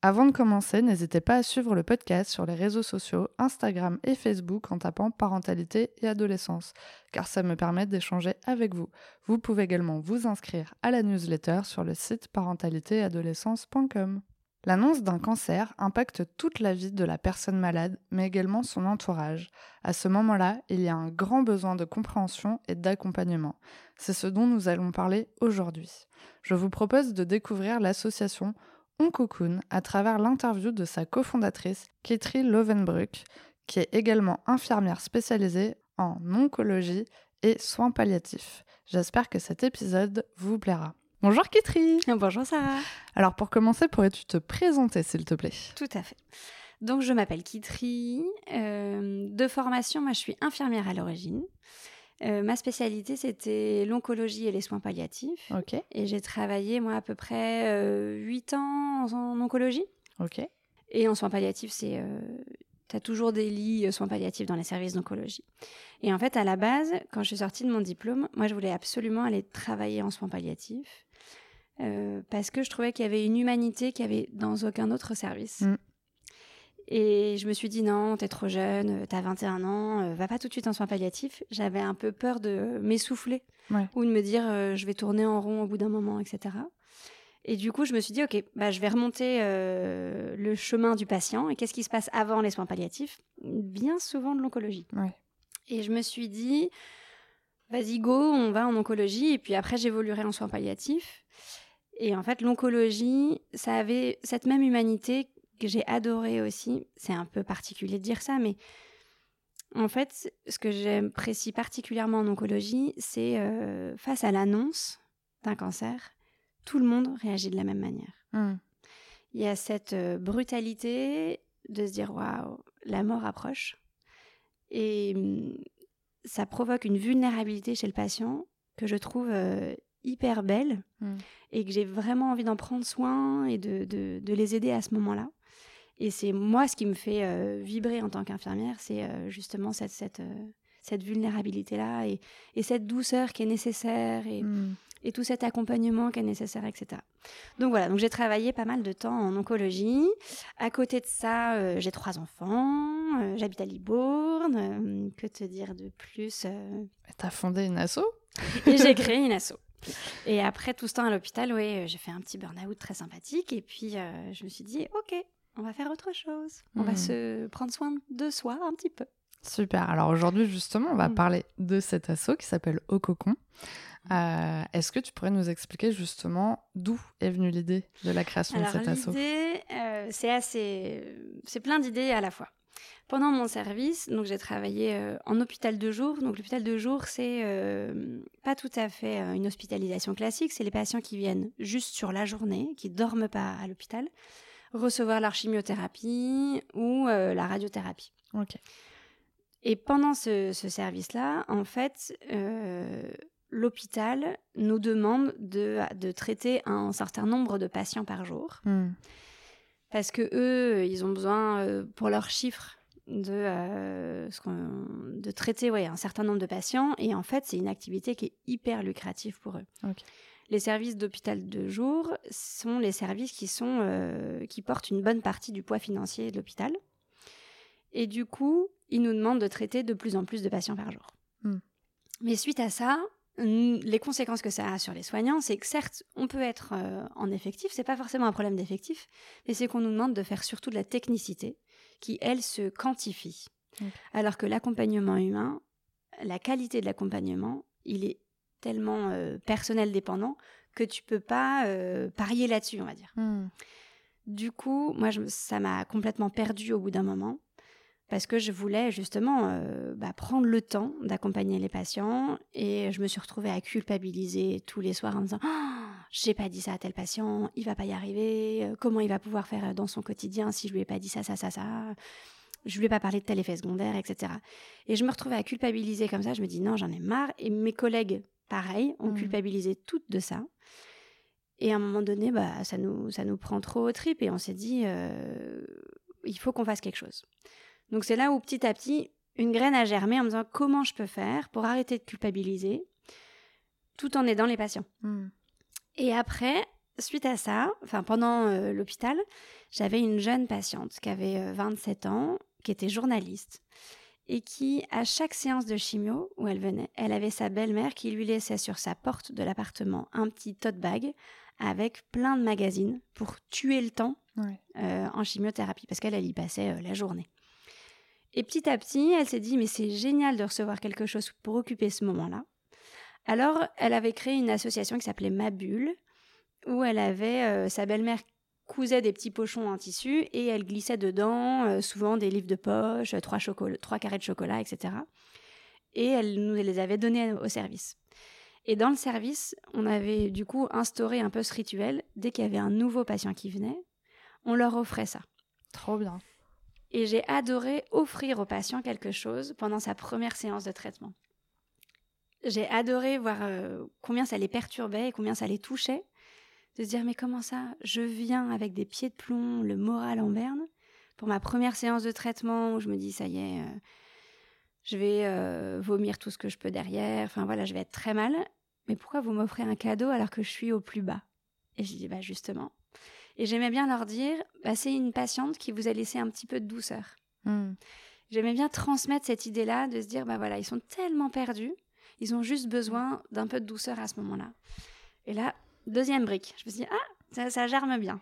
Avant de commencer, n'hésitez pas à suivre le podcast sur les réseaux sociaux, Instagram et Facebook en tapant parentalité et adolescence, car ça me permet d'échanger avec vous. Vous pouvez également vous inscrire à la newsletter sur le site parentalitéadolescence.com. L'annonce d'un cancer impacte toute la vie de la personne malade, mais également son entourage. À ce moment-là, il y a un grand besoin de compréhension et d'accompagnement. C'est ce dont nous allons parler aujourd'hui. Je vous propose de découvrir l'association on cocoon à travers l'interview de sa cofondatrice, Ketri Lovenbruck, qui est également infirmière spécialisée en oncologie et soins palliatifs. J'espère que cet épisode vous plaira. Bonjour Kitri Bonjour Sarah Alors pour commencer, pourrais-tu te présenter s'il te plaît? Tout à fait. Donc je m'appelle Kitri. Euh, de formation, moi je suis infirmière à l'origine. Euh, ma spécialité, c'était l'oncologie et les soins palliatifs. Et j'ai travaillé, moi, à peu près euh, 8 ans en oncologie. Et en soins palliatifs, c'est. Euh, tu as toujours des lits euh, soins palliatifs dans les services d'oncologie. Et en fait, à la base, quand je suis sortie de mon diplôme, moi, je voulais absolument aller travailler en soins palliatifs. euh, parce que je trouvais qu'il y avait une humanité qu'il y avait dans aucun autre service. Mm. Et je me suis dit non, t'es trop jeune, euh, t'as 21 ans, euh, va pas tout de suite en soins palliatifs. J'avais un peu peur de m'essouffler Ouais. ou de me dire euh, je vais tourner en rond au bout d'un moment, etc. Et du coup, je me suis dit ok, bah, je vais remonter euh, le chemin du patient. Et qu'est-ce qui se passe avant les soins palliatifs? Bien souvent de l'oncologie. Ouais. Et je me suis dit vas-y go, on va en oncologie et puis après j'évoluerai en soins palliatifs. Et en fait, l'oncologie, ça avait cette même humanité que j'ai adorée aussi. C'est un peu particulier de dire ça, mais en fait, ce que j'apprécie particulièrement en oncologie, c'est euh, face à l'annonce d'un cancer, tout le monde réagit de la même manière. Hmm. Il y a cette euh, brutalité de se dire waouh, la mort approche. Et hum, ça provoque une vulnérabilité chez le patient que je trouve euh, hyper belle Mm. et que j'ai vraiment envie d'en prendre soin et de, de- de les aider à ce moment-là. Et c'est moi ce qui me fait euh, vibrer en tant qu'infirmière, c'est euh, justement cette, cette, euh, cette vulnérabilité-là et, et cette douceur qui est nécessaire et, Hmm. et tout cet accompagnement qui est nécessaire, etc. Donc voilà, donc j'ai travaillé pas mal de temps en oncologie. À côté de ça, j'ai trois enfants, j'habite à Libourne, que te dire de plus T'as fondé une asso? Et j'ai créé une asso. Et après tout ce temps à l'hôpital, euh, j'ai fait un petit burn-out très sympathique et puis je me suis dit, ok, on va faire autre chose. On va Mhm. se prendre soin de soi un petit peu. Super. Alors aujourd'hui, justement, on va Mm. parler de cet asso qui s'appelle Au Cocon. Euh, Est-ce que tu pourrais nous expliquer justement d'où est venue l'idée de la création Alors de cet asso l'idée, euh, c'est assez, c'est plein d'idées à la fois. Pendant mon service, donc j'ai travaillé euh, en hôpital de jour. Donc l'hôpital de jour, c'est euh, pas tout à fait euh, une hospitalisation classique. C'est les patients qui viennent juste sur la journée, qui dorment pas à l'hôpital, recevoir leur chimiothérapie ou euh, la radiothérapie. Ok. Et pendant ce, ce service-là, en fait, euh, l'hôpital nous demande de, de traiter un certain nombre de patients par jour Hmm. parce que eux, ils ont besoin euh, pour leurs chiffres de, euh, ce de traiter ouais, un certain nombre de patients. Et en fait, c'est une activité qui est hyper lucrative pour eux. Ok. Les services d'hôpital de jour sont les services qui, sont, euh, qui portent une bonne partie du poids financier de l'hôpital. Et du coup, ils nous demandent de traiter de plus en plus de patients par jour. Hmm. Mais suite à ça, les conséquences que ça a sur les soignants, c'est que certes, on peut être euh, en effectif, c'est pas forcément un problème d'effectif, mais c'est qu'on nous demande de faire surtout de la technicité qui, elle, se quantifie. Alors que l'accompagnement humain, la qualité de l'accompagnement, il est tellement euh, personnel dépendant que tu peux pas euh, parier là-dessus, on va dire. Hmm. Du coup, moi, je, ça m'a complètement perdue au bout d'un moment parce que je voulais justement euh, bah, prendre le temps d'accompagner les patients et je me suis retrouvée à culpabiliser tous les soirs en me disant Ah, j'ai pas dit ça à tel patient, il va pas y arriver, comment il va pouvoir faire dans son quotidien si je lui ai pas dit ça, ça, ça, ça, je lui ai pas parlé de tel effet secondaire, etc. Et je me retrouvais à culpabiliser comme ça, je me dis non, j'en ai marre et mes collègues pareil, on Mhm. culpabilisait toutes de ça. Et à un moment donné, bah, ça, nous, ça nous prend trop au trip et on s'est dit, euh, il faut qu'on fasse quelque chose. Donc c'est là où petit à petit, une graine a germé en me disant comment je peux faire pour arrêter de culpabiliser tout en aidant les patients? Hmm. Et après, suite à ça, enfin pendant euh, l'hôpital, j'avais une jeune patiente qui avait euh, 27 ans, qui était journaliste et qui, à chaque séance de chimio où elle venait, elle avait sa belle-mère qui lui laissait sur sa porte de l'appartement un petit tote bag avec plein de magazines pour tuer le temps Ouais. euh, en chimiothérapie parce qu'elle elle y passait euh, la journée. Et petit à petit, elle s'est dit mais c'est génial de recevoir quelque chose pour occuper ce moment-là. Alors, elle avait créé une association qui s'appelait Ma Bulle où elle avait euh, sa belle-mère cousait des petits pochons en tissu et elle glissait dedans euh, souvent des livres de poche, euh, trois, carrés de chocolat, etc. Et elle nous les avait donnés au service. Et dans le service, on avait du coup instauré un peu ce rituel. Dès qu'il y avait un nouveau patient qui venait, on leur offrait ça. Trop bien. Et j'ai adoré offrir au patient quelque chose pendant sa première séance de traitement. J'ai adoré voir euh, combien ça les perturbait et combien ça les touchait. De se dire, mais comment ça Je viens avec des pieds de plomb, le moral en berne, pour ma première séance de traitement où je me dis, ça y est, euh, je vais euh, vomir tout ce que je peux derrière. Enfin voilà, je vais être très mal. Mais pourquoi vous m'offrez un cadeau alors que je suis au plus bas? Et je dis, bah justement. Et j'aimais bien leur dire, bah, c'est une patiente qui vous a laissé un petit peu de douceur. Hmm. J'aimais bien transmettre cette idée-là de se dire, bah voilà, ils sont tellement perdus, ils ont juste besoin d'un peu de douceur à ce moment-là. Et là, deuxième brique, je me suis dit, ah, ça, ça germe bien.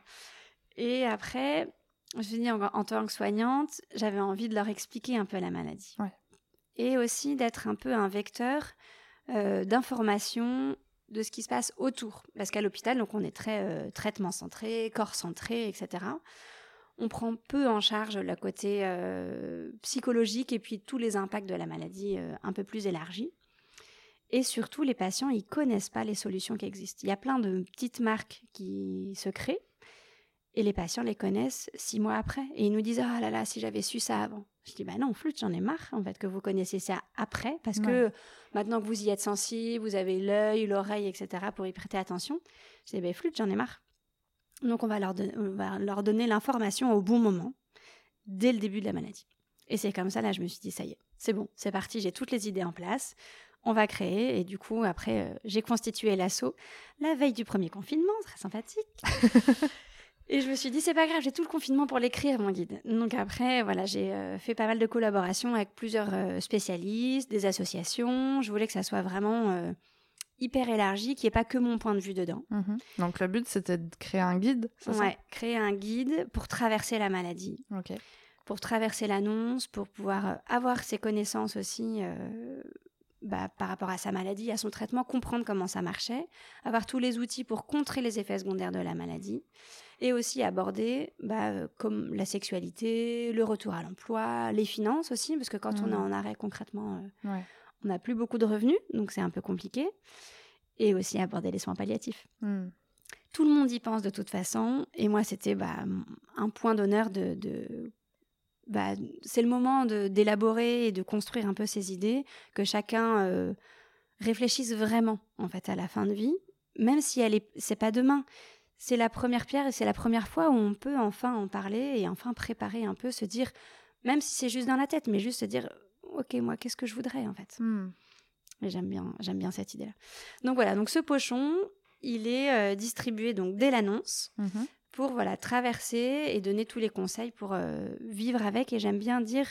Et après, je me suis dit, en, en tant que soignante, j'avais envie de leur expliquer un peu la maladie. Ouais. Et aussi d'être un peu un vecteur euh, d'information de ce qui se passe autour. Parce qu'à l'hôpital, donc on est très euh, traitement centré, corps centré, etc. On prend peu en charge le côté euh, psychologique et puis tous les impacts de la maladie euh, un peu plus élargis. Et surtout, les patients, ils connaissent pas les solutions qui existent. Il y a plein de petites marques qui se créent et les patients les connaissent six mois après. Et ils nous disent Ah là là, si j'avais su ça avant. Je dis Bah non, flûte, j'en ai marre en fait que vous connaissiez ça après parce que maintenant que vous y êtes sensible, vous avez l'œil, l'oreille, etc. pour y prêter attention. Je dis Bah flûte, j'en ai marre. Donc on va leur, don- on va leur donner l'information au bon moment, dès le début de la maladie. Et c'est comme ça, là, je me suis dit, ça y est, c'est bon, c'est parti, j'ai toutes les idées en place, on va créer. Et du coup, après, euh, j'ai constitué l'assaut la veille du premier confinement, très sympathique. Et je me suis dit, c'est pas grave, j'ai tout le confinement pour l'écrire, mon guide. Donc après, voilà, j'ai euh, fait pas mal de collaborations avec plusieurs euh, spécialistes, des associations. Je voulais que ça soit vraiment hyper élargi, qu'il n'y ait pas que mon point de vue dedans. Mhm. Donc le but c'était de créer un guide, c'est ça? Ouais, créer un guide pour traverser la maladie, Ok. pour traverser l'annonce, pour pouvoir avoir ses connaissances aussi bah, par rapport à sa maladie, à son traitement, comprendre comment ça marchait, avoir tous les outils pour contrer les effets secondaires de la maladie, et aussi aborder bah, euh, comme la sexualité, le retour à l'emploi, les finances aussi, parce que quand on est en arrêt concrètement, euh, Ouais. on n'a plus beaucoup de revenus, donc c'est un peu compliqué, et aussi aborder les soins palliatifs. Hmm. Tout le monde y pense de toute façon. Et moi, c'était bah, un point d'honneur de. de- bah, c'est le moment d'élaborer et de construire un peu ses idées, que chacun euh, réfléchisse vraiment en fait à la fin de vie, même si elle est, c'est pas demain. C'est la première pierre et c'est la première fois où on peut enfin en parler et enfin préparer un peu, se dire, même si c'est juste dans la tête, mais juste se dire, ok, moi, qu'est-ce que je voudrais en fait? Et j'aime bien, j'aime bien cette idée-là. Donc voilà, donc ce pochon, il est euh, distribué donc dès l'annonce Mhm. Pour voilà traverser et donner tous les conseils pour euh, vivre avec. Et j'aime bien dire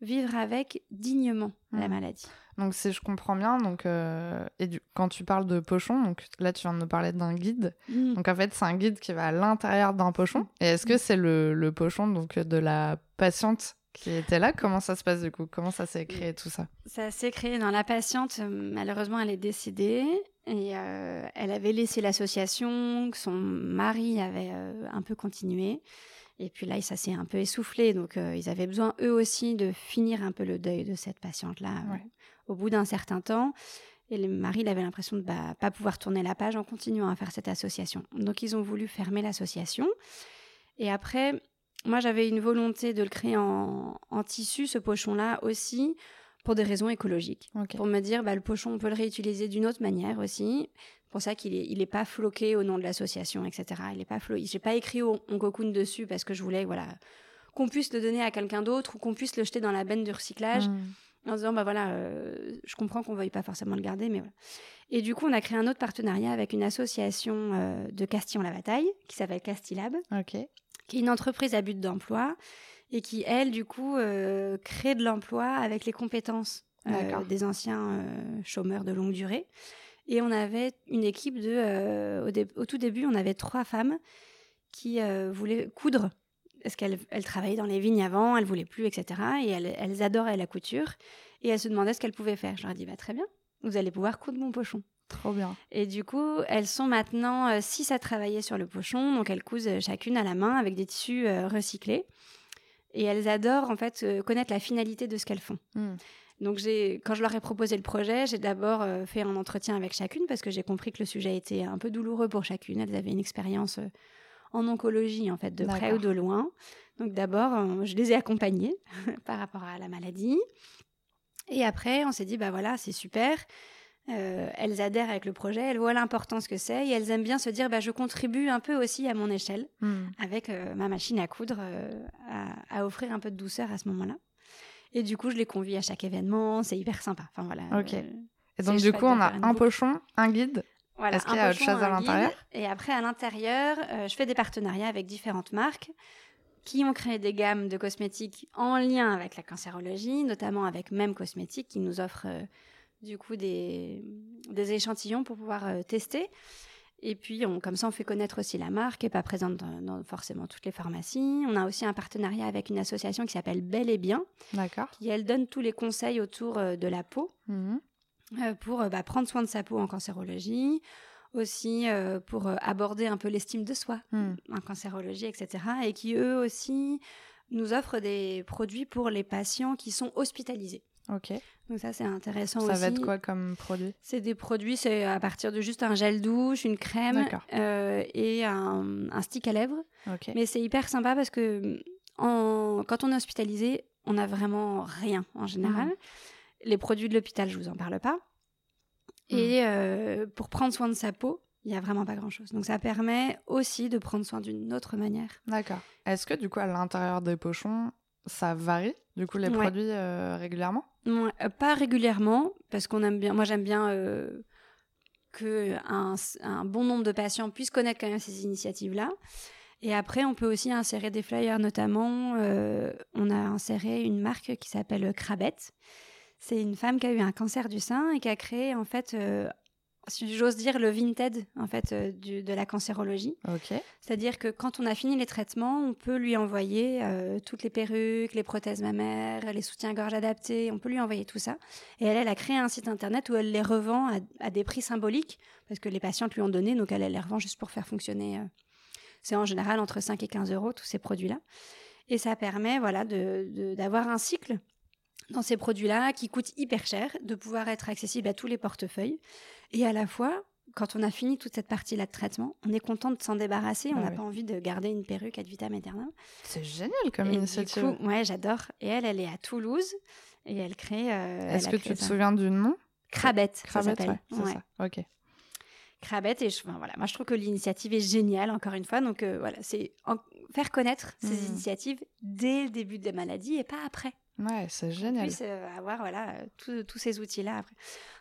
vivre avec dignement la Mhm. maladie. Donc si je comprends bien, donc euh, et du- quand tu parles de pochon, donc là tu viens de nous parler d'un guide. Mm. Donc en fait c'est un guide qui va à l'intérieur d'un pochon. Et est-ce que c'est le, le pochon donc de la patiente qui était là? Comment ça se passe du coup? Comment ça s'est créé tout ça? Ça s'est créé dans la patiente. Malheureusement, elle est décédée et euh, elle avait laissé l'association, que son mari avait euh, un peu continué. Et puis là, ça s'est un peu essoufflé. Donc, euh, ils avaient besoin, eux aussi, de finir un peu le deuil de cette patiente-là Ouais. au bout d'un certain temps. Et le mari, il avait l'impression de bah, pas pouvoir tourner la page en continuant à faire cette association. Donc, ils ont voulu fermer l'association. Et après, moi, j'avais une volonté de le créer en, en tissu, ce pochon-là aussi, pour des raisons écologiques. Pour me dire, bah, le pochon, on peut le réutiliser d'une autre manière aussi. C'est pour ça qu'il est, il est pas floqué au nom de l'association, etc. Il est pas flo... J'ai pas écrit on, on cocoon dessus parce que je voulais, voilà, qu'on puisse le donner à quelqu'un d'autre ou qu'on puisse le jeter dans la benne du recyclage Mm. en disant, bah voilà, euh, je comprends qu'on veuille pas forcément le garder, mais voilà. Et du coup, on a créé un autre partenariat avec une association euh, de Castillon-la-Bataille qui s'appelle Castilab qui est une entreprise à but d'emploi et qui, elle, du coup, euh, crée de l'emploi avec les compétences euh, des anciens euh, chômeurs de longue durée. Et on avait une équipe de... euh, au, dé- au tout début, on avait trois femmes qui voulaient coudre. Parce qu'elles elles travaillaient dans les vignes avant, elles voulaient plus, etc. Et elles, elles adoraient la couture. Et elles se demandaient ce qu'elles pouvaient faire. Je leur ai dit, bah, très bien, vous allez pouvoir coudre mon pochon. Trop bien. Et du coup, elles sont maintenant euh, six à travailler sur le pochon. Donc, elles cousent chacune à la main avec des tissus euh, recyclés. Et elles adorent, en fait, euh, connaître la finalité de ce qu'elles font. Mm. Donc, j'ai, quand je leur ai proposé le projet, j'ai d'abord euh, fait un entretien avec chacune parce que j'ai compris que le sujet était un peu douloureux pour chacune. Elles avaient une expérience euh, en oncologie, en fait, de près ou de loin. Donc, d'abord, je les ai accompagnées par rapport à la maladie. Et après, on s'est dit, bah voilà, c'est super. Euh, elles adhèrent avec le projet, elles voient l'importance que c'est et elles aiment bien se dire, bah, je contribue un peu aussi à mon échelle Mm. avec euh, ma machine à coudre euh, à, à offrir un peu de douceur à ce moment-là. Et du coup, je les convie à chaque événement, c'est hyper sympa. Enfin voilà. Ok. Et donc, du coup, on a un pochon, un guide. Voilà, Est-ce qu'il y a autre chose à l'intérieur? Et après, à l'intérieur, je fais des partenariats avec différentes marques qui ont créé des gammes de cosmétiques en lien avec la cancérologie, notamment avec Même Cosmétiques qui nous offre du coup des, des échantillons pour pouvoir euh, tester. Et puis, on, comme ça, on fait connaître aussi la marque, qui n'est pas présente dans, dans forcément toutes les pharmacies. On a aussi un partenariat avec une association qui s'appelle Bel et Bien, qui, elle, donne tous les conseils autour euh, de la peau Mhm. euh, pour bah, prendre soin de sa peau en cancérologie, aussi euh, pour aborder un peu l'estime de soi Mm. en cancérologie, etc. Et qui, eux aussi, nous offrent des produits pour les patients qui sont hospitalisés. Ok. Donc ça, c'est intéressant Ça aussi. va être quoi comme produit? C'est des produits, c'est à partir de juste un gel douche, une crème euh, et un, un stick à lèvres. Ok. Mais c'est hyper sympa parce que en- quand on est hospitalisé, on n'a vraiment rien en général. Mhm. Les produits de l'hôpital, je vous en parle pas. Mhm. Et euh, pour prendre soin de sa peau, il y a vraiment pas grand-chose. Donc ça permet aussi de prendre soin d'une autre manière. D'accord. Est-ce que, du coup, à l'intérieur des pochons, ça varie, du coup, les Ouais. produits euh, régulièrement? Ouais, euh, pas régulièrement, parce qu'on aime bien. Moi, j'aime bien euh, que un, un bon nombre de patients puissent connaître quand même ces initiatives-là. Et après, on peut aussi insérer des flyers, notamment. euh, on a inséré une marque qui s'appelle Crabette. C'est une femme qui a eu un cancer du sein et qui a créé, en fait, si j'ose dire, le Vinted, en fait, euh, du- de la cancérologie. Ok. C'est-à-dire que quand on a fini les traitements, on peut lui envoyer euh, toutes les perruques, les prothèses mammaires, les soutiens-gorge adaptés, on peut lui envoyer tout ça. Et elle, elle a créé un site internet où elle les revend à, à des prix symboliques, parce que les patientes lui ont donné, donc elle, elle les revend juste pour faire fonctionner. euh, c'est en général entre 5 et 15 euros, tous ces produits-là. Et ça permet voilà, de- de- d'avoir un cycle dans ces produits-là qui coûtent hyper cher, de pouvoir être accessible à tous les portefeuilles. Et à la fois, quand on a fini toute cette partie-là de traitement, on est content de s'en débarrasser. On Ah n'a oui. pas envie de garder une perruque ad vitam aeternam. C'est génial comme Et initiative. Du coup, ouais, j'adore. Et elle, elle est à Toulouse et elle crée. euh, Est-ce que tu te ça. souviens du nom? Crabette, ça Crabette, s'appelle. ouais, c'est Ouais. ça. Ok. Crabette et je, voilà, moi je trouve que l'initiative est géniale encore une fois. Donc euh, voilà, c'est en- faire connaître ces Mhm. initiatives dès le début de la maladie et pas après. Ouais, c'est génial. puisse euh, avoir voilà euh, tous- tous ces outils là après.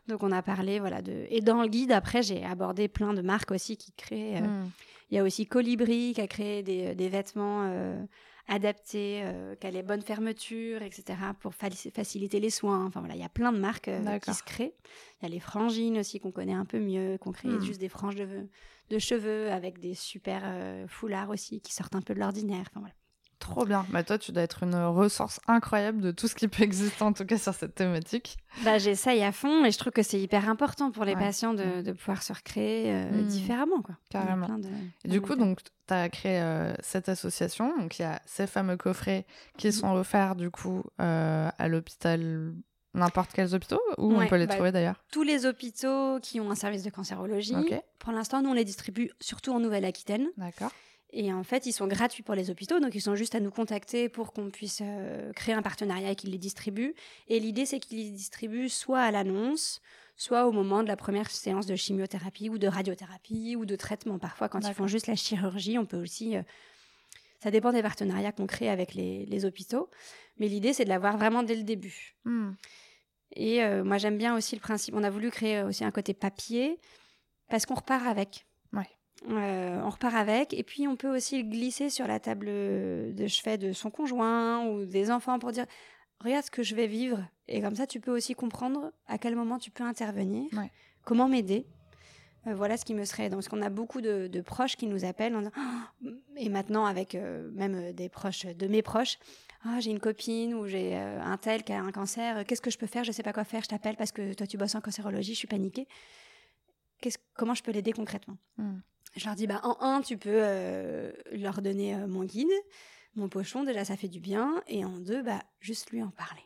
Donc on a parlé voilà de et dans le guide après j'ai abordé plein de marques aussi qui créent. euh, Mm. Il y a aussi Colibri qui a créé des, des vêtements euh, adaptés, euh, qui a les bonnes fermetures, etc. pour faciliter les soins. Enfin voilà, il y a plein de marques euh, qui se créent. Il y a les frangines aussi qu'on connaît un peu mieux, qu'on crée Hmm. juste des franges de, de cheveux avec des super euh, foulards aussi qui sortent un peu de l'ordinaire. Enfin voilà. Trop bien. Bah, toi, tu dois être une ressource incroyable de tout ce qui peut exister, en tout cas sur cette thématique. Bah, j'essaye à fond et je trouve que c'est hyper important pour les Ouais. patients de, de pouvoir se recréer euh, Mm. différemment. Quoi. Carrément. de- Et du coup, donc, tu as créé euh, cette association. Donc, il y a ces fameux coffrets qui Mhm. sont offerts, du coup, euh, à l'hôpital, n'importe quels hôpitaux, où on Ouais, peut les bah, trouver d'ailleurs? tous les hôpitaux qui ont un service de cancérologie. Pour l'instant, nous, on les distribue surtout en Nouvelle-Aquitaine. D'accord. Et en fait, ils sont gratuits pour les hôpitaux, donc ils sont juste à nous contacter pour qu'on puisse euh, créer un partenariat et qu'ils les distribuent. Et l'idée, c'est qu'ils les distribuent soit à l'annonce, soit au moment de la première séance de chimiothérapie ou de radiothérapie ou de traitement. Parfois, quand ils font juste la chirurgie, on peut aussi... Euh, ça dépend des partenariats qu'on crée avec les, hôpitaux. Mais l'idée, c'est de l'avoir vraiment dès le début. Hmm. Et euh, moi, j'aime bien aussi le principe. On a voulu créer aussi un côté papier parce qu'on repart avec. Euh, on repart avec. Et puis, on peut aussi le glisser sur la table de chevet de son conjoint ou des enfants pour dire regarde ce que je vais vivre. Et comme ça, tu peux aussi comprendre à quel moment tu peux intervenir, comment m'aider. Euh, voilà ce qui me serait. Parce qu'on a beaucoup de, proches qui nous appellent en disant, oh, et maintenant avec euh, même des proches de mes proches, ah, j'ai une copine ou j'ai un tel qui a un cancer, qu'est-ce que je peux faire? Je ne sais pas quoi faire, je t'appelle parce que toi tu bosses en cancérologie, je suis paniquée. comment je peux l'aider concrètement? Hmm. Je leur dis, bah, en un, tu peux leur donner mon guide mon pochon, déjà, ça fait du bien. Et en deux, bah, juste lui en parler.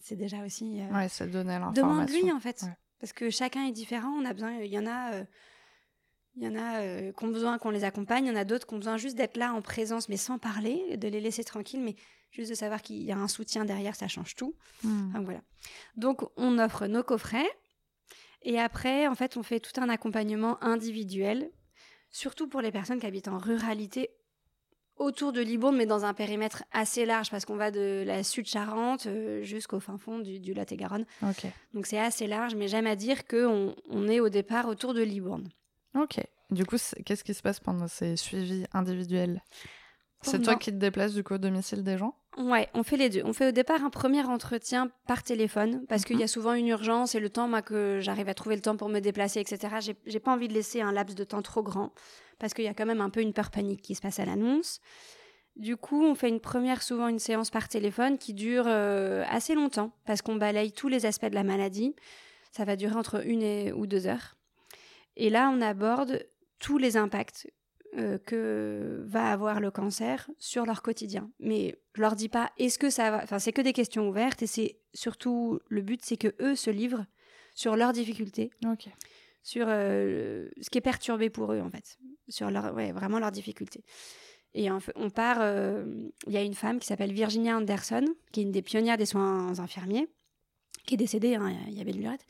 c'est déjà aussi. Euh, ouais, ça donne l'information. Demande-lui, en fait. Parce que chacun est différent. On a besoin. Il y en a. Euh, il y en a euh, qui ont besoin qu'on les accompagne, il y en a d'autres qui ont besoin juste d'être là en présence, mais sans parler, de les laisser tranquilles, mais juste de savoir qu'il y a un soutien derrière, ça change tout. Donc voilà. Donc on offre nos coffrets, et après, en fait, on fait tout un accompagnement individuel, surtout pour les personnes qui habitent en ruralité autour de Libourne, mais dans un périmètre assez large, parce qu'on va de la Sud-Charente euh, jusqu'au fin fond du, du Lot-et-Garonne. Donc c'est assez large, mais j'aime à dire qu'on on est au départ autour de Libourne. Ok. Du coup, qu'est-ce qui se passe pendant ces suivis individuels? C'est toi qui te déplaces du coup au domicile des gens? Ouais, on fait les deux. On fait au départ un premier entretien par téléphone parce qu'il y a mhm. souvent une urgence et le temps, moi, que j'arrive à trouver le temps pour me déplacer, etc. J'ai pas envie de laisser un laps de temps trop grand parce qu'il y a quand même un peu une peur panique qui se passe à l'annonce. Du coup, on fait une première, souvent une séance par téléphone qui dure euh, assez longtemps parce qu'on balaye tous les aspects de la maladie. Ça va durer entre une et, ou deux heures. Et là, on aborde tous les impacts euh, que va avoir le cancer sur leur quotidien. Mais je leur dis pas est-ce que ça va. Enfin, c'est que des questions ouvertes et c'est surtout le but, c'est que eux se livrent sur leurs difficultés, sur euh, ce qui est perturbé pour eux en fait, sur leur, ouais, vraiment leurs difficultés. Et on part. Euh, il y a une femme qui s'appelle Virginia Anderson, qui est une des pionnières des soins infirmiers, qui est décédée, hein, il y avait de lurette,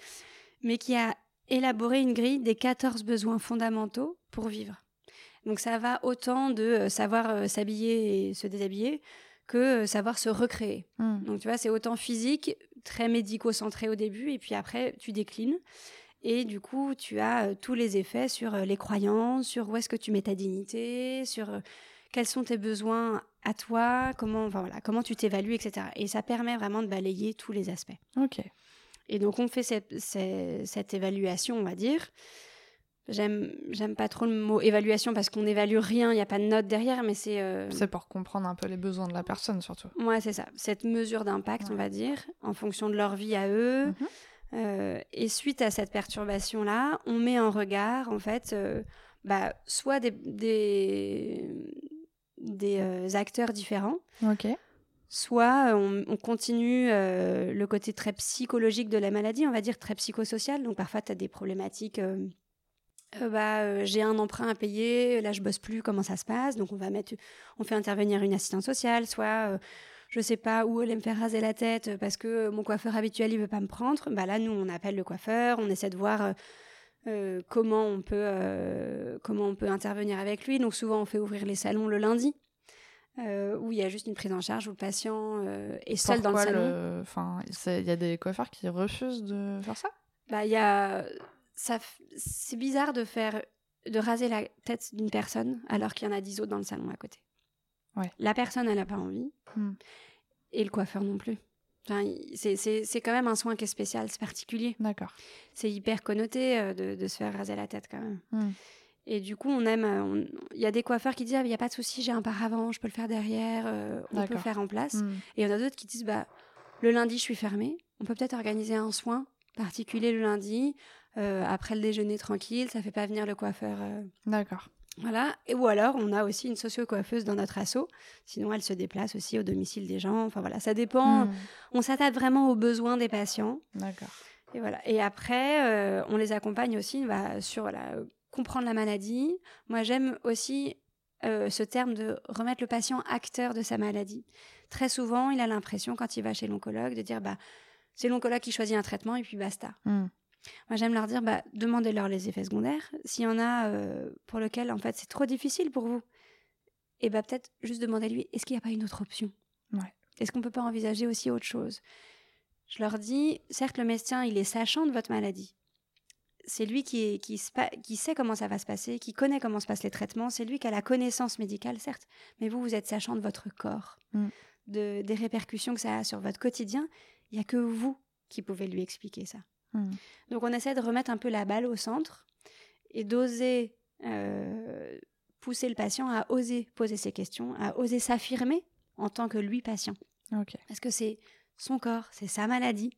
mais qui a élaboré une grille des 14 besoins fondamentaux pour vivre. Donc ça va autant de euh, savoir euh, s'habiller et se déshabiller que euh, savoir se recréer. Hmm. Donc tu vois, c'est autant physique, très médico-centré au début, et puis après, tu déclines. Et du coup, tu as tous les effets sur les croyances, sur où est-ce que tu mets ta dignité, sur quels sont tes besoins à toi, comment, voilà, comment tu t'évalues, etc. Et ça permet vraiment de balayer tous les aspects. Ok. Et donc, on fait cette, cette évaluation, on va dire. J'aime, j'aime pas trop le mot évaluation parce qu'on n'évalue rien, il n'y a pas de note derrière, mais c'est. Euh, c'est pour comprendre un peu les besoins de la personne surtout. Ouais, c'est ça. Cette mesure d'impact, on va dire, en fonction de leur vie à eux. Mhm. Euh, et suite à cette perturbation-là, on met en regard, en fait, euh, bah, soit des, des, des acteurs différents. Ok. Soit on, on continue le côté très psychologique de la maladie, on va dire très psychosocial. Donc parfois, tu as des problématiques euh, bah, euh, j'ai un emprunt à payer, là je bosse plus, comment ça se passe? Donc on va mettre, on fait intervenir une assistante sociale, soit je euh, je sais pas où elle me faire raser la tête parce que mon coiffeur habituel il veut pas me prendre. Bah là nous on appelle le coiffeur, on essaie de voir comment on peut comment on peut intervenir avec lui. Donc souvent on fait ouvrir les salons le lundi. où il y a juste une prise en charge où le patient est seul dans le salon. Enfin, il y a des coiffeurs qui refusent de faire ça? Bah, il y a c'est bizarre de faire de raser la tête d'une personne alors qu'il y en a dix autres dans le salon à côté. Ouais. La personne, elle n'a pas envie. Hmm. Et le coiffeur non plus. Enfin, c'est quand même un soin qui est spécial, c'est particulier. D'accord. C'est hyper connoté euh, de, de, se faire raser la tête quand même. Hmm. Et du coup, on aime. Il y a des coiffeurs qui disent il n'y a pas de souci, j'ai un paravent, je peux le faire derrière, euh, on peut le faire en place. Hmm. Et il y en a d'autres qui disent bah, le lundi, je suis fermée, on peut peut-être organiser un soin particulier le lundi. Euh, après le déjeuner tranquille, ça fait pas venir le coiffeur. Euh. D'accord. Voilà. Et, ou alors, on a aussi une socio-coiffeuse dans notre assaut. Sinon, elle se déplace aussi au domicile des gens. Enfin voilà, ça dépend. Hmm. On s'attaque vraiment aux besoins des patients. D'accord. Et voilà. Et après, euh, on les accompagne aussi bah, sur comprendre la maladie. Moi, j'aime aussi euh, ce terme de remettre le patient acteur de sa maladie. Très souvent, il a l'impression, quand il va chez l'oncologue, de dire bah, c'est l'oncologue qui choisit un traitement et puis basta. Hmm. Moi, j'aime leur dire bah, demandez-leur les effets secondaires. S'il y en a euh, pour lequel, en fait, c'est trop difficile pour vous, et bah, peut-être juste demandez-lui est-ce qu'il n'y a pas une autre option? Ouais. Est-ce qu'on ne peut pas envisager aussi autre chose? Je leur dis certes, le médecin, il est sachant de votre maladie c'est lui qui, qui, sait comment ça va se passer, qui connaît comment se passent les traitements, c'est lui qui a la connaissance médicale, certes, mais vous, vous êtes sachant de votre corps, Mm. de, des répercussions que ça a sur votre quotidien. Il n'y a que vous qui pouvez lui expliquer ça. Mm. Donc on essaie de remettre un peu la balle au centre et d'oser euh, pousser le patient à oser poser ses questions, à oser s'affirmer en tant que lui patient. Parce que c'est son corps, c'est sa maladie,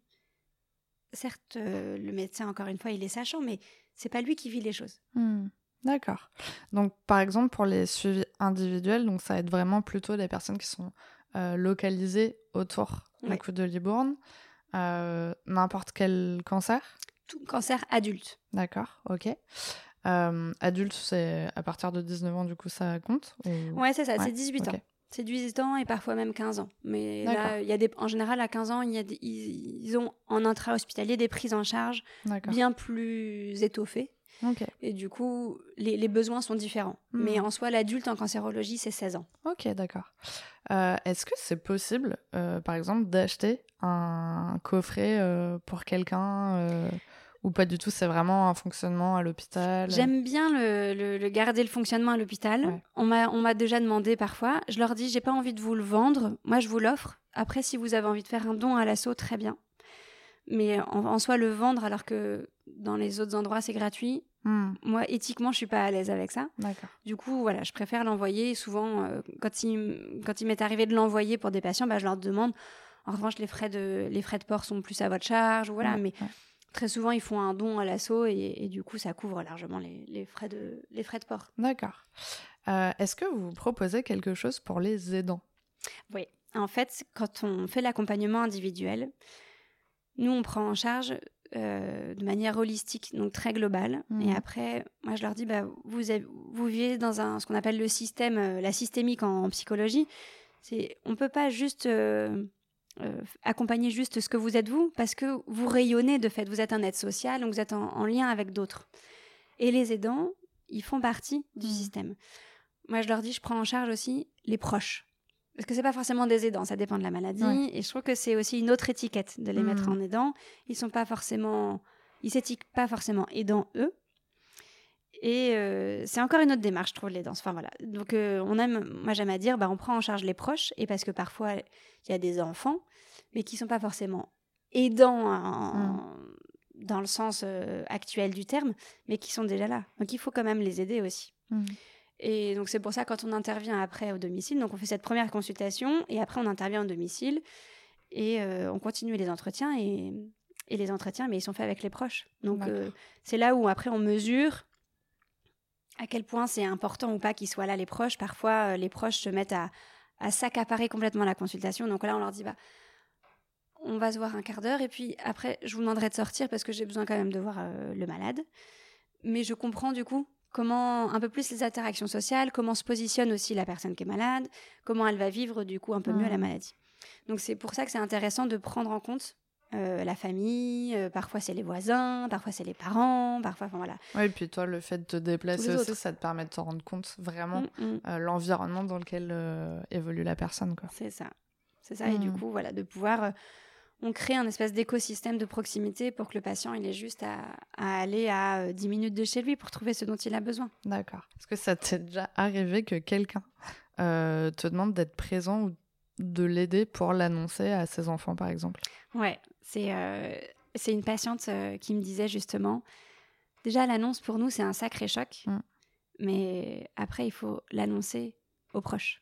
certes, euh, le médecin, encore une fois, il est sachant, mais c'est pas lui qui vit les choses. Hmm, D'accord. Donc, par exemple, pour les suivis individuels, donc ça va être vraiment plutôt des personnes qui sont euh, localisées autour du Ouais. coup de Libourne. Euh, N'importe quel cancer? Tout cancer adulte. D'accord, ok. Euh, adulte, c'est à partir de 19 ans, du coup, ça compte ou- Ouais, c'est ça, Ouais, c'est 18 ok. ans. C'est 18 ans et parfois même 15 ans. Mais là, il y a des, en général, à 15 ans, il y a des- ils, ont en intra-hospitalier des prises en charge bien plus étoffées. Et du coup, les, les besoins sont différents. Hmm. Mais en soi, l'adulte en cancérologie, c'est 16 ans. ok, d'accord. Euh, Est-ce que c'est possible, euh, par exemple, d'acheter un coffret euh, pour quelqu'un ou pas du tout C'est vraiment un fonctionnement à l'hôpital? J'aime bien le, le- le garder le fonctionnement à l'hôpital. Ouais. On m'a on m'a déjà demandé parfois. Je leur dis, j'ai pas envie de vous le vendre. Moi, je vous l'offre. Après, si vous avez envie de faire un don à l'assaut, très bien. Mais en, en soi, le vendre alors que dans les autres endroits, c'est gratuit. Hmm, Moi, éthiquement, je suis pas à l'aise avec ça. Du coup, voilà, je préfère l'envoyer. Souvent, euh, quand il, quand il m'est arrivé de l'envoyer pour des patients, bah, je leur demande. En revanche, les frais de, les frais de port sont plus à votre charge. Voilà, mais très souvent, ils font un don à l'assaut et, et du coup, ça couvre largement les, les frais, de, les frais de port. D'accord. Euh, Est-ce que vous proposez quelque chose pour les aidants? Oui. En fait, quand on fait l'accompagnement individuel, nous, on prend en charge euh, de manière holistique, donc très globale. Mhm. Et après, moi, je leur dis, bah, vous, avez- vous vivez dans un, ce qu'on appelle le système, euh, la systémique en, en psychologie. C'est, on peut pas juste euh, accompagner juste ce que vous êtes vous, parce que vous rayonnez de fait. Vous êtes un être social, donc vous êtes en, en lien avec d'autres. Et les aidants, ils font partie du Mhm. système. Moi, je leur dis, je prends en charge aussi les proches. Parce que c'est pas forcément des aidants, ça dépend de la maladie. Ouais. Et je trouve que c'est aussi une autre étiquette de les mettre Mhm. en aidants. Ils sont pas forcément, ils s'étiquent pas forcément aidants eux. Et euh, c'est encore une autre démarche, je trouve, les danses. Enfin voilà. Donc euh, on aime, moi j'aime à dire, bah, on prend en charge les proches, et parce que parfois il y a des enfants, mais qui sont pas forcément aidants en- dans le sens euh, actuel du terme, mais qui sont déjà là. Donc il faut quand même les aider aussi. Hmm. Et donc c'est pour ça quand on intervient après au domicile, donc on fait cette première consultation et après on intervient au domicile et euh, on continue les entretiens et, et les entretiens, mais ils sont faits avec les proches. Donc euh, c'est là où après on mesure à quel point c'est important ou pas qu'ils soient là les proches. Parfois euh, les proches se mettent à, à s'accaparer complètement la consultation. Donc là on leur dit bah on va se voir un quart d'heure et puis après je vous demanderai de sortir parce que j'ai besoin quand même de voir euh, le malade. Mais je comprends du coup comment un peu plus les interactions sociales, comment se positionne aussi la personne qui est malade, comment elle va vivre du coup un peu mieux Mhm. la maladie. Donc c'est pour ça que c'est intéressant de prendre en compte euh, la famille, euh, parfois c'est les voisins, parfois c'est les parents, parfois enfin voilà. Oui, puis toi, le fait de te déplacer aussi, ça te permet de te rendre compte vraiment Mm, mm. euh, l'environnement dans lequel évolue la personne. Quoi. C'est ça. C'est ça. Et du Mhm. coup, voilà, de pouvoir. Euh, on crée un espèce d'écosystème de proximité pour que le patient, il ait juste à, à aller à euh, 10 minutes de chez lui pour trouver ce dont il a besoin. D'accord. Est-ce que ça t'est déjà arrivé que quelqu'un euh, te demande d'être présent ou de l'aider pour l'annoncer à ses enfants, par exemple? Ouais, c'est euh, c'est une patiente euh, qui me disait justement, déjà l'annonce pour nous c'est un sacré choc, Mm. mais après il faut l'annoncer aux proches.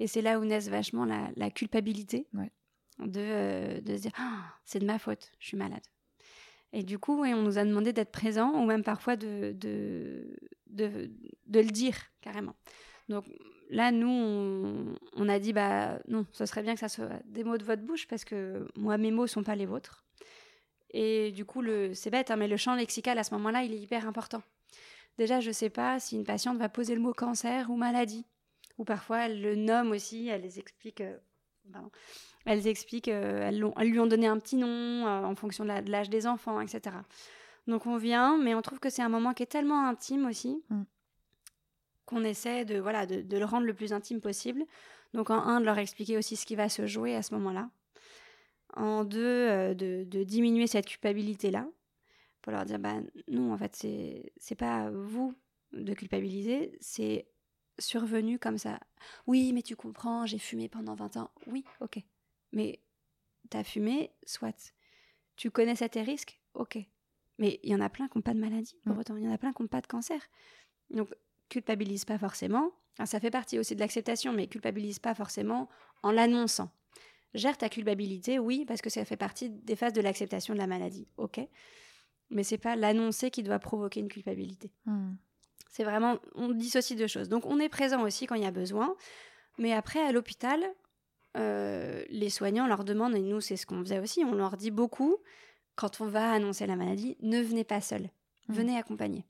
Et c'est là où naissent vachement la, la culpabilité Ouais. De, euh, de se dire Ah, c'est de ma faute, je suis malade. Et du coup, ouais, on nous a demandé d'être présents ou même parfois de, de, de, le dire carrément. Donc là, nous, on, a dit bah non, ce serait bien que ça soit des mots de votre bouche parce que moi, mes mots sont pas les vôtres. Et du coup, c'est bête, hein, mais le champ lexical à ce moment-là, il est hyper important. Déjà, je sais pas si une patiente va poser le mot cancer ou maladie. Ou parfois, elles le nomment aussi, elles les expliquent. Pardon. elles expliquent, euh, elles, lui ont donné un petit nom euh, en fonction de l'âge des enfants, etc. Donc on vient, mais on trouve que c'est un moment qui est tellement intime aussi Mm. qu'on essaie de, voilà, de, de le rendre le plus intime possible. Donc en un, de leur expliquer aussi ce qui va se jouer à ce moment-là. En deux, euh, de, de diminuer cette culpabilité-là. Pour leur dire, bah non, en fait, c'est c'est pas vous de culpabiliser, c'est survenu comme ça. Oui, mais tu comprends, j'ai fumé pendant 20 ans. Oui, ok. Mais t'as fumé, soit. Tu connais ça tes risques Ok. Mais il y en a plein qui n'ont pas de maladie, pour Mm. autant. Il y en a plein qui n'ont pas de cancer. Donc, culpabilise pas forcément. Alors, ça fait partie aussi de l'acceptation, mais culpabilise pas forcément en l'annonçant. Gère ta culpabilité, oui, parce que ça fait partie des phases de l'acceptation de la maladie. Ok. Mais c'est pas l'annoncer qui doit provoquer une culpabilité. Hmm. C'est vraiment, on dissocie deux choses. Donc on est présent aussi quand il y a besoin, mais après à l'hôpital, euh, les soignants leur demandent, et nous c'est ce qu'on faisait aussi, on leur dit beaucoup, quand on va annoncer la maladie, ne venez pas seul, Mm. venez accompagner.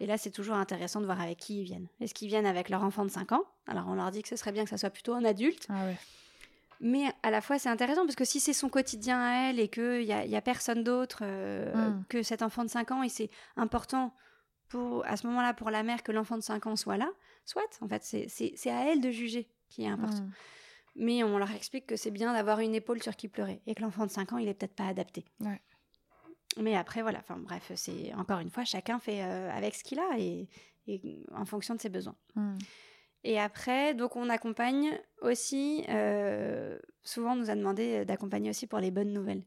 Et là c'est toujours intéressant de voir avec qui ils viennent. Est-ce qu'ils viennent avec leur enfant de 5 ans? Alors on leur dit que ce serait bien que ça soit plutôt un adulte, Ah ouais. mais à la fois c'est intéressant parce que si c'est son quotidien à elle et qu'il n'y a, y a personne d'autre euh, Mm. que cet enfant de 5 ans, et c'est important pour, à ce moment-là pour la mère que l'enfant de 5 ans soit là, soit, en fait, c'est- à elle de juger qui est important. Hmm. Mais on leur explique que c'est bien d'avoir une épaule sur qui pleurer et que l'enfant de 5 ans, il est peut-être pas adapté. Ouais. Mais après, voilà, enfin bref, c'est encore une fois, chacun fait euh, avec ce qu'il a et, et en fonction de ses besoins. Hmm. Et après, donc on accompagne aussi, euh, souvent on nous a demandé d'accompagner aussi pour les bonnes nouvelles.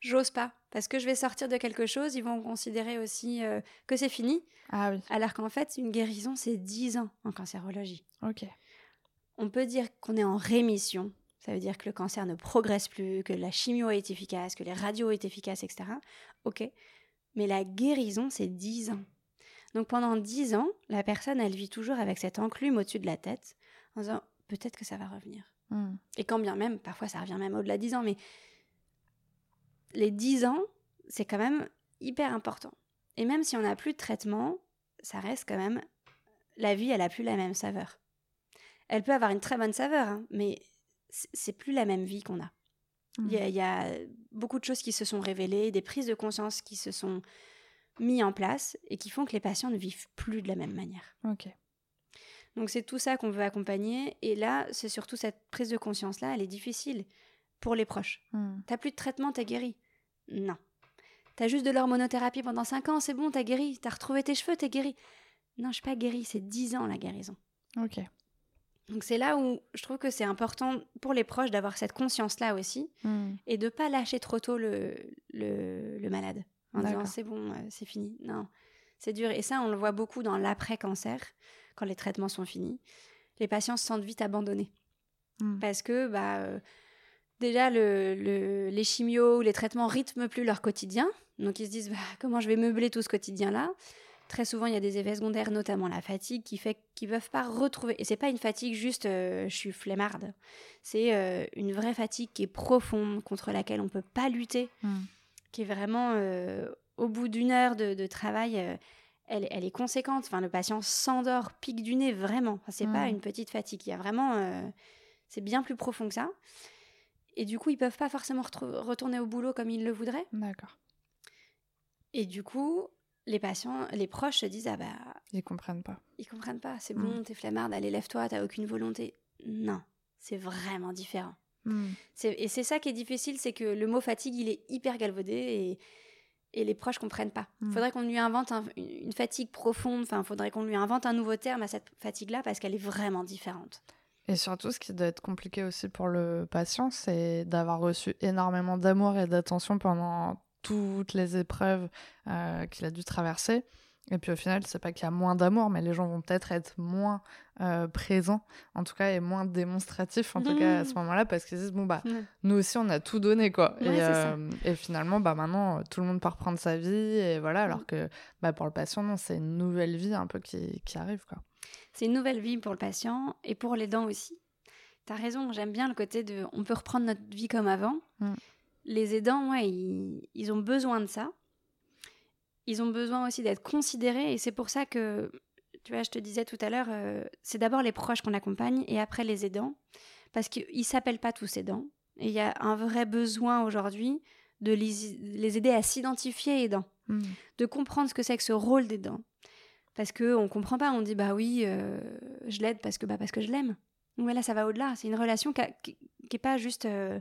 J'ose pas, parce que je vais sortir de quelque chose, ils vont considérer aussi euh, que c'est fini, Ah oui. alors qu'en fait, une guérison, c'est 10 ans en cancérologie. Ok. On peut dire qu'on est en rémission, ça veut dire que le cancer ne progresse plus, que la chimio est efficace, que les radios est efficace, etc. Ok, mais la guérison, c'est 10 ans. Donc pendant 10 ans, la personne, elle vit toujours avec cette enclume au-dessus de la tête, en disant peut-être que ça va revenir. Hmm. Et quand bien même, parfois ça revient même au-delà de 10 ans, mais les 10 ans, c'est quand même hyper important. Et même si on n'a plus de traitement, ça reste quand même. La vie, elle a plus la même saveur. Elle peut avoir une très bonne saveur, hein, mais c'est plus la même vie qu'on a. Il y, a, il y a beaucoup de choses qui se sont révélées, des prises de conscience qui se sont mises en place et qui font que les patients ne vivent plus de la même manière. Ok. Donc c'est tout ça qu'on veut accompagner. Et là, c'est surtout cette prise de conscience-là, elle est difficile pour les proches. Hmm. T'as plus de traitement, t'es guéri. Non. T'as juste de l'hormonothérapie pendant 5 ans, c'est bon, t'as guéri. T'as retrouvé tes cheveux, t'es guéri. Non, je suis pas guérie, c'est 10 ans la guérison. Ok. Donc c'est là où je trouve que c'est important pour les proches d'avoir cette conscience-là aussi Hmm. et de pas lâcher trop tôt le, le, le malade en disant c'est bon, euh, c'est fini. Non, c'est dur. Et ça, on le voit beaucoup dans l'après-cancer, quand les traitements sont finis. Les patients se sentent vite abandonnés Hmm. parce que bah, euh, déjà le, le- les chimios ou les traitements rythment plus leur quotidien. Donc ils se disent bah, comment je vais meubler tout ce quotidien-là? Très souvent, il y a des effets secondaires, notamment la fatigue, qui fait qu'ils ne peuvent pas retrouver. Et c'est pas une fatigue juste euh, je suis flemmarde. C'est euh, une vraie fatigue qui est profonde, contre laquelle on ne peut pas lutter, Hmm. qui est vraiment euh, au bout d'une heure de, de travail, elle, elle est conséquente. Enfin, le patient s'endort, pique du nez, vraiment. Enfin, c'est pas Mm. une petite fatigue. Il y a vraiment. euh, c'est bien plus profond que ça. Et du coup, ils peuvent pas forcément retourner au boulot comme ils le voudraient. D'accord. Et du coup, les patients, les proches se disent Ah bah, Ils comprennent pas. ils comprennent pas. C'est Mm. bon, t'es flemmarde, allez, lève-toi, t'as aucune volonté. Non, c'est vraiment différent. Hmm. Et c'est ça qui est difficile, c'est que le mot fatigue, il est hyper galvaudé et, et les proches comprennent pas. Il Mm. faudrait qu'on lui invente un- une fatigue profonde, enfin, faudrait qu'on lui invente un nouveau terme à cette fatigue-là parce qu'elle est vraiment différente. Et surtout, ce qui doit être compliqué aussi pour le patient, c'est d'avoir reçu énormément d'amour et d'attention pendant toutes les épreuves euh, qu'il a dû traverser. Et puis au final, c'est pas qu'il y a moins d'amour, mais les gens vont peut-être être moins euh, présents, en tout cas, et moins démonstratifs, en tout cas, à ce Mhm. moment-là, parce qu'ils disent, bon, bah, nous aussi, on a tout donné, quoi. Ouais, et, euh, et finalement, bah, maintenant, tout le monde part prendre sa vie, et voilà, alors Mm. que bah, pour le patient, non, c'est une nouvelle vie un peu qui, qui arrive, quoi. C'est une nouvelle vie pour le patient et pour les dents aussi. T'as raison, j'aime bien le côté de on peut reprendre notre vie comme avant. Mm. Les aidants, ouais, ils, ils ont besoin de ça. Ils ont besoin aussi d'être considérés et c'est pour ça que, Tu vois, je te disais tout à l'heure, euh, c'est d'abord les proches qu'on accompagne et après les aidants, parce qu'ils ne s'appellent pas tous aidants. Et il y a un vrai besoin aujourd'hui de les, aider à s'identifier aidants, hmm. de comprendre ce que c'est que ce rôle d'aidant. Parce qu'on ne comprend pas, on dit bah oui, euh, je l'aide parce que, bah, parce que je l'aime. Mais là, ça va au-delà. C'est une relation qui n'est pas juste euh,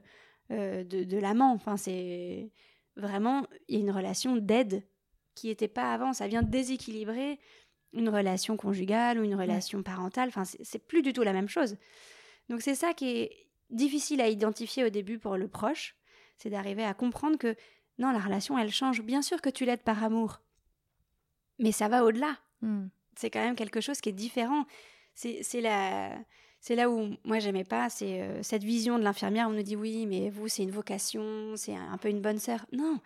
de, de l'amant. Enfin, c'est vraiment, il y a une relation d'aide qui n'était pas avant. Ça vient déséquilibrer une relation conjugale ou une relation parentale. Enfin, c'est plus du tout la même chose. Donc c'est ça qui est difficile à identifier au début pour le proche, c'est d'arriver à comprendre que non, la relation, elle change. Bien sûr que tu l'aides par amour, mais ça va au-delà. Hmm. C'est quand même quelque chose qui est différent. C'est la c'est là où moi j'aimais pas, c'est euh, cette vision de l'infirmière. On nous dit oui, mais vous c'est une vocation, c'est un peu une bonne sœur. Non,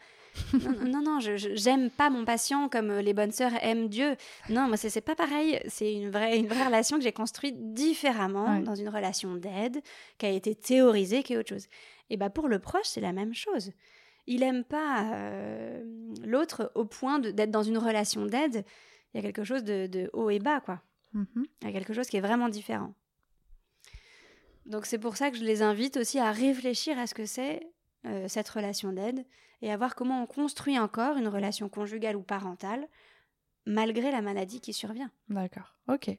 non, non, je j'aime pas mon patient comme euh, les bonnes sœurs aiment Dieu. Non, moi c'est pas pareil. C'est une vraie une vraie relation que j'ai construite différemment dans une relation d'aide qui a été théorisée, qui est autre chose. Et bah pour le proche c'est la même chose. Il aime pas euh, l'autre au point d'être dans une relation d'aide. Il y a quelque chose de, haut et bas quoi. Mm-hmm. Il y a quelque chose qui est vraiment différent. Donc c'est pour ça que je les invite aussi à réfléchir à ce que c'est euh, cette relation d'aide et à voir comment on construit encore une relation conjugale ou parentale malgré la maladie qui survient. D'accord, ok.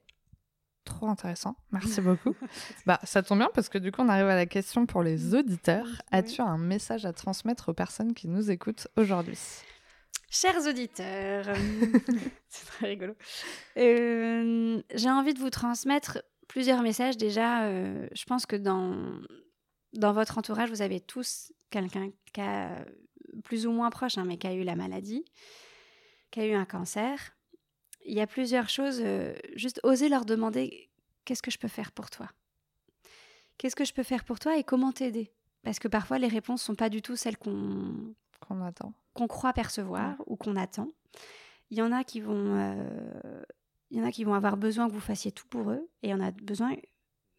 Trop intéressant, merci beaucoup. bah, ça tombe bien parce que du coup on arrive à la question pour les auditeurs. As-tu un message à transmettre aux personnes qui nous écoutent aujourd'hui? Chers auditeurs, c'est très rigolo. Euh, j'ai envie de vous transmettre plusieurs messages. Déjà, euh, je pense que dans, dans votre entourage, vous avez tous quelqu'un qui a, plus ou moins proche, hein, mais qui a eu la maladie, qui a eu un cancer. Il y a plusieurs choses. Euh, juste oser leur demander qu'est-ce que je peux faire pour toi? Qu'est-ce que je peux faire pour toi et comment t'aider? Parce que parfois, les réponses sont pas du tout celles qu'on qu'on attend, qu'on croit percevoir ou qu'on attend. Il y en a qui vont euh, il y en a qui vont avoir besoin que vous fassiez tout pour eux, et il y en a besoin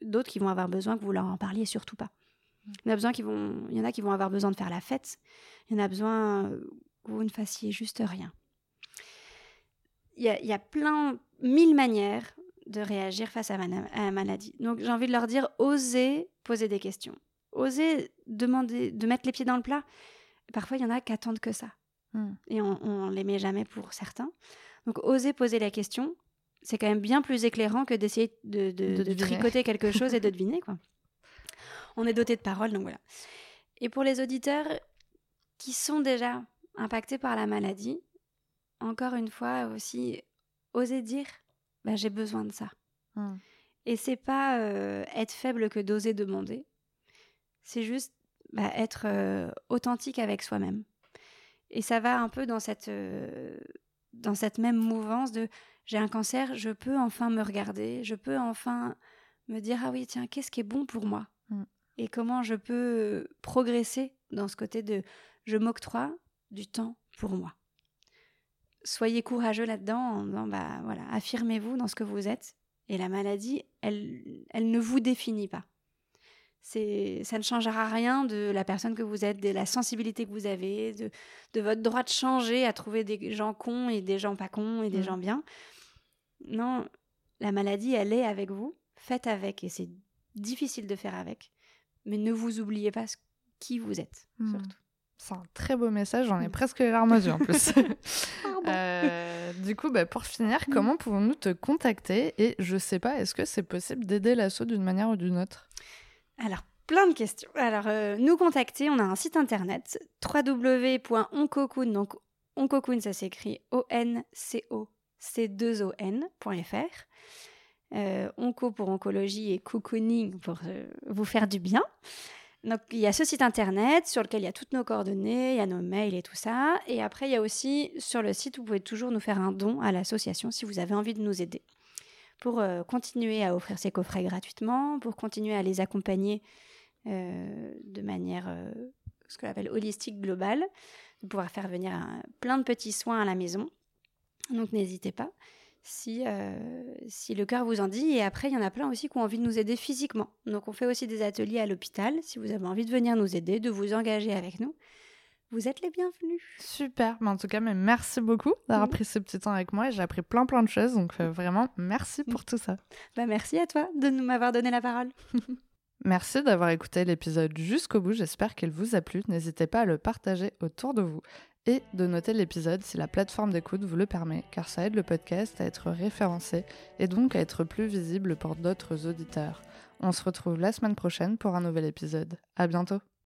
d'autres qui vont avoir besoin que vous leur en parliez surtout pas. Il y en a besoin qui vont, il y en a qui vont avoir besoin de faire la fête. Il y en a besoin que vous ne fassiez juste rien. Il y a, il y a plein, mille manières de réagir face à, la maladie. Donc j'ai envie de leur dire, osez poser des questions. Osez demander, de mettre les pieds dans le plat. Parfois, il y en a qui attendent que ça. Hmm. Et on ne les met jamais pour certains. Donc, osez poser la question c'est quand même bien plus éclairant que d'essayer de, tricoter quelque chose et de deviner. Quoi. On est doté de paroles, donc voilà. Et pour les auditeurs qui sont déjà impactés par la maladie, encore une fois aussi, oser dire bah, j'ai besoin de ça. Hmm. Et c'est pas euh, être faible que d'oser demander, c'est juste bah, être euh, authentique avec soi-même. Et ça va un peu dans cette, euh, dans cette même mouvance de j'ai un cancer, je peux enfin me regarder, je peux enfin me dire ah oui tiens qu'est-ce qui est bon pour moi mm. et comment je peux progresser dans ce côté de je m'octroie du temps pour moi. Soyez courageux là-dedans en disant bah voilà affirmez-vous dans ce que vous êtes et la maladie elle elle ne vous définit pas. Ça ne changera rien de la personne que vous êtes, de la sensibilité que vous avez, de, de votre droit de changer à trouver des gens cons et des gens pas cons et des mm. gens bien. Non, la maladie, elle est avec vous. Faites avec et c'est difficile de faire avec. Mais ne vous oubliez pas qui vous êtes, hmm. surtout. C'est un très beau message, j'en ai hmm. presque les larmes aux yeux en plus. euh, du coup, bah, pour finir, comment pouvons-nous te contacter Et je sais pas, est-ce que c'est possible d'aider l'assaut d'une manière ou d'une autre? Alors, plein de questions. Alors, euh, nous contacter, on a un site internet www.oncocoon, donc oncocoon, ça s'écrit O-N-C-O c2on.fr. Euh, onco pour oncologie et cocooning pour euh, vous faire du bien. Donc il y a ce site internet sur lequel il y a toutes nos coordonnées, il y a nos mails et tout ça. Et après, il y a aussi sur le site, vous pouvez toujours nous faire un don à l'association si vous avez envie de nous aider. Pour euh, continuer à offrir ces coffrets gratuitement, pour continuer à les accompagner de manière, ce qu'on appelle holistique globale, de pouvoir faire venir plein de petits soins à la maison. Donc n'hésitez pas si, euh, si le cœur vous en dit. Et après, il y en a plein aussi qui ont envie de nous aider physiquement. Donc on fait aussi des ateliers à l'hôpital. Si vous avez envie de venir nous aider, de vous engager avec nous, vous êtes les bienvenus. Super, mais en tout cas, mais merci beaucoup d'avoir pris ce petit temps avec moi et j'ai appris plein plein de choses, donc euh, vraiment merci pour tout ça. Bah, merci à toi de nous m'avoir donné la parole. Merci d'avoir écouté l'épisode jusqu'au bout, j'espère qu'il vous a plu. N'hésitez pas à le partager autour de vous et de noter l'épisode si la plateforme d'écoute vous le permet, car ça aide le podcast à être référencé et donc à être plus visible pour d'autres auditeurs. On se retrouve la semaine prochaine pour un nouvel épisode. À bientôt!